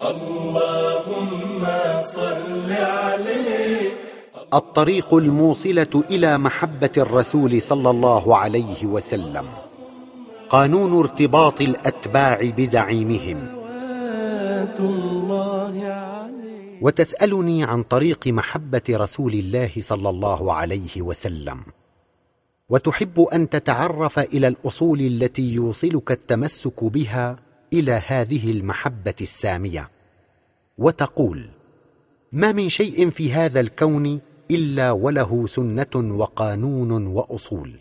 اللهم صل عليه. الطريق الموصلة إلى محبة الرسول صلى الله عليه وسلم. قانون ارتباط الأتباع بزعيمهم. وتسألني عن طريق محبة رسول الله صلى الله عليه وسلم. وتحب أن تتعرف إلى الأصول التي يوصلك التمسك بها إلى هذه المحبة السامية وتقول ما من شيء في هذا الكون إلا وله سنة وقانون وأصول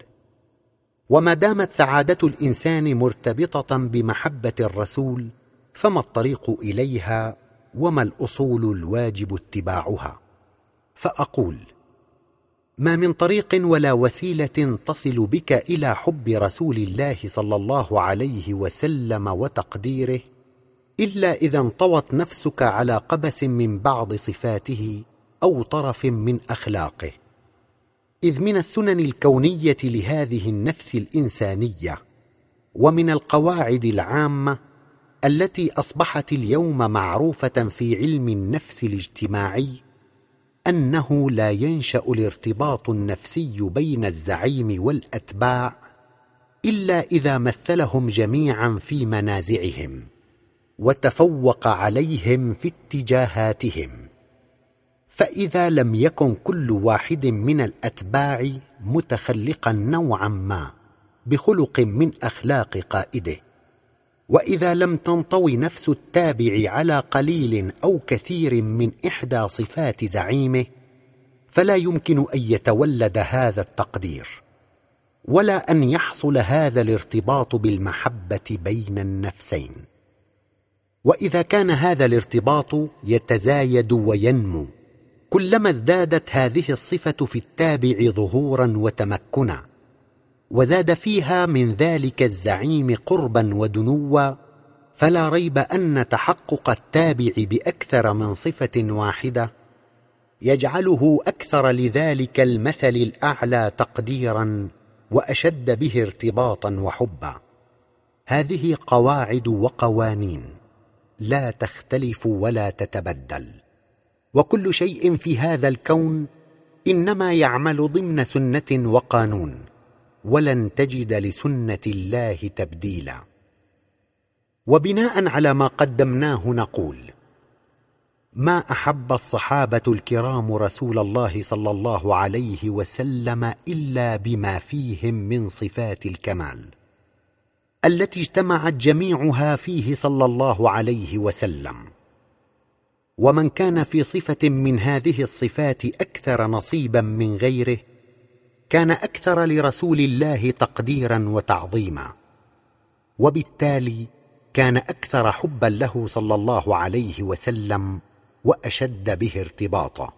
وما دامت سعادة الإنسان مرتبطة بمحبة الرسول فما الطريق إليها وما الأصول الواجب اتباعها؟ فأقول ما من طريق ولا وسيلة تصل بك إلى حب رسول الله صلى الله عليه وسلم وتقديره إلا إذا انطوت نفسك على قبس من بعض صفاته أو طرف من أخلاقه. إذ من السنن الكونية لهذه النفس الإنسانية ومن القواعد العامة التي أصبحت اليوم معروفة في علم النفس الاجتماعي أنه لا ينشأ الارتباط النفسي بين الزعيم والأتباع إلا إذا مثلهم جميعا في منازعهم وتفوق عليهم في اتجاهاتهم. فإذا لم يكن كل واحد من الأتباع متخلقا نوعا ما بخلق من أخلاق قائده. وإذا لم تنطوي نفس التابع على قليل أو كثير من إحدى صفات زعيمه فلا يمكن أن يتولد هذا التقدير ولا أن يحصل هذا الارتباط بالمحبة بين النفسين. وإذا كان هذا الارتباط يتزايد وينمو كلما ازدادت هذه الصفة في التابع ظهورا وتمكنا. وزاد فيها من ذلك الزعيم قربا ودنوا فلا ريب أن تحقق التابع بأكثر من صفة واحدة يجعله أكثر لذلك المثل الأعلى تقديرا وأشد به ارتباطا وحبا. هذه قواعد وقوانين لا تختلف ولا تتبدل. وكل شيء في هذا الكون إنما يعمل ضمن سنة وقانون. ولن تجد لسنة الله تبديلا. وبناء على ما قدمناه نقول ما أحب الصحابة الكرام رسول الله صلى الله عليه وسلم إلا بما فيهم من صفات الكمال التي اجتمعت جميعها فيه صلى الله عليه وسلم. ومن كان في صفة من هذه الصفات أكثر نصيبا من غيره كان أكثر لرسول الله تقديرا وتعظيما. وبالتالي كان أكثر حبا له صلى الله عليه وسلم وأشد به ارتباطا.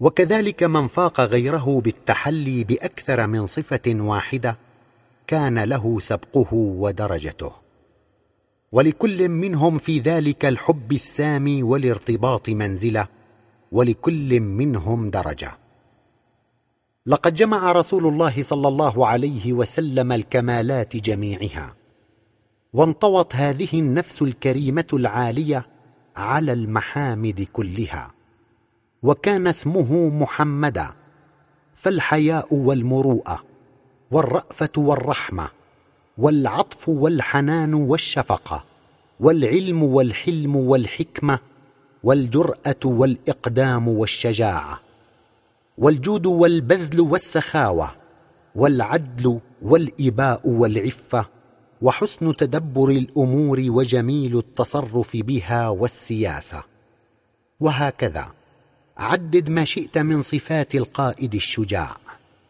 وكذلك من فاق غيره بالتحلي بأكثر من صفة واحدة كان له سبقه ودرجته. ولكل منهم في ذلك الحب السامي والارتباط منزلة ولكل منهم درجة. لقد جمع رسول الله صلى الله عليه وسلم الكمالات جميعها وانطوت هذه النفس الكريمة العالية على المحامد كلها وكان اسمه محمدا فالحياء والمروءة والرأفة والرحمة والعطف والحنان والشفقة والعلم والحلم والحكمة والجرأة والإقدام والشجاعة. والجود والبذل والسخاوة والعدل والإباء والعفة وحسن تدبر الأمور وجميل التصرف بها والسياسة. وهكذا عدد ما شئت من صفات القائد الشجاع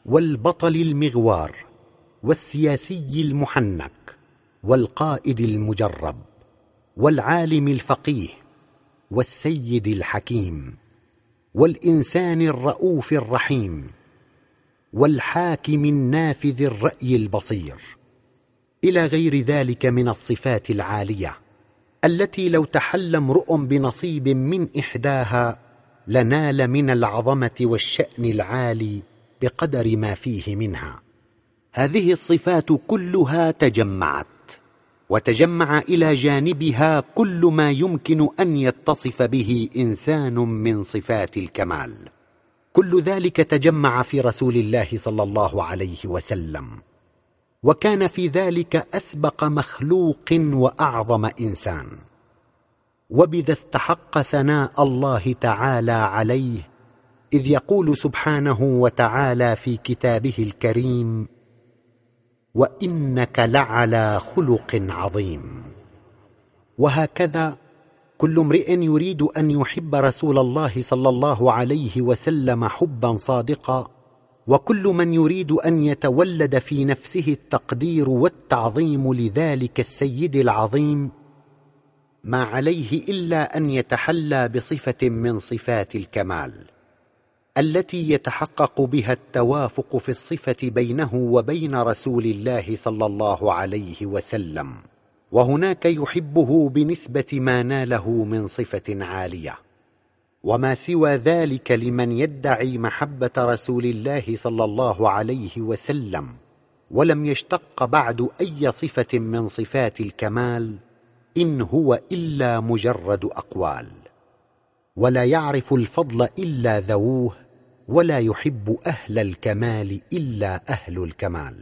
والبطل المغوار والسياسي المحنك والقائد المجرب والعالم الفقيه والسيد الحكيم. والإنسان الرؤوف الرحيم والحاكم النافذ الرأي البصير. إلى غير ذلك من الصفات العالية التي لو تحل امرؤ بنصيب من إحداها لنال من العظمة والشأن العالي بقدر ما فيه منها. هذه الصفات كلها تجمعت. وتجمع إلى جانبها كل ما يمكن أن يتصف به إنسان من صفات الكمال. كل ذلك تجمع في رسول الله صلى الله عليه وسلم. وكان في ذلك أسبق مخلوق وأعظم إنسان. وبذا استحق ثناء الله تعالى عليه إذ يقول سبحانه وتعالى في كتابه الكريم وإنك لعلى خلق عظيم. وهكذا كل امرئ يريد أن يحب رسول الله صلى الله عليه وسلم حبا صادقا وكل من يريد أن يتولد في نفسه التقدير والتعظيم لذلك السيد العظيم ما عليه إلا أن يتحلى بصفة من صفات الكمال. التي يتحقق بها التوافق في الصفة بينه وبين رسول الله صلى الله عليه وسلم وهناك يحبه بنسبة ما ناله من صفة عالية. وما سوى ذلك لمن يدعي محبة رسول الله صلى الله عليه وسلم ولم يشتق بعد أي صفة من صفات الكمال إن هو إلا مجرد أقوال. ولا يعرف الفضل إلا ذووه ولا يحب أهل الكمال إلا أهل الكمال.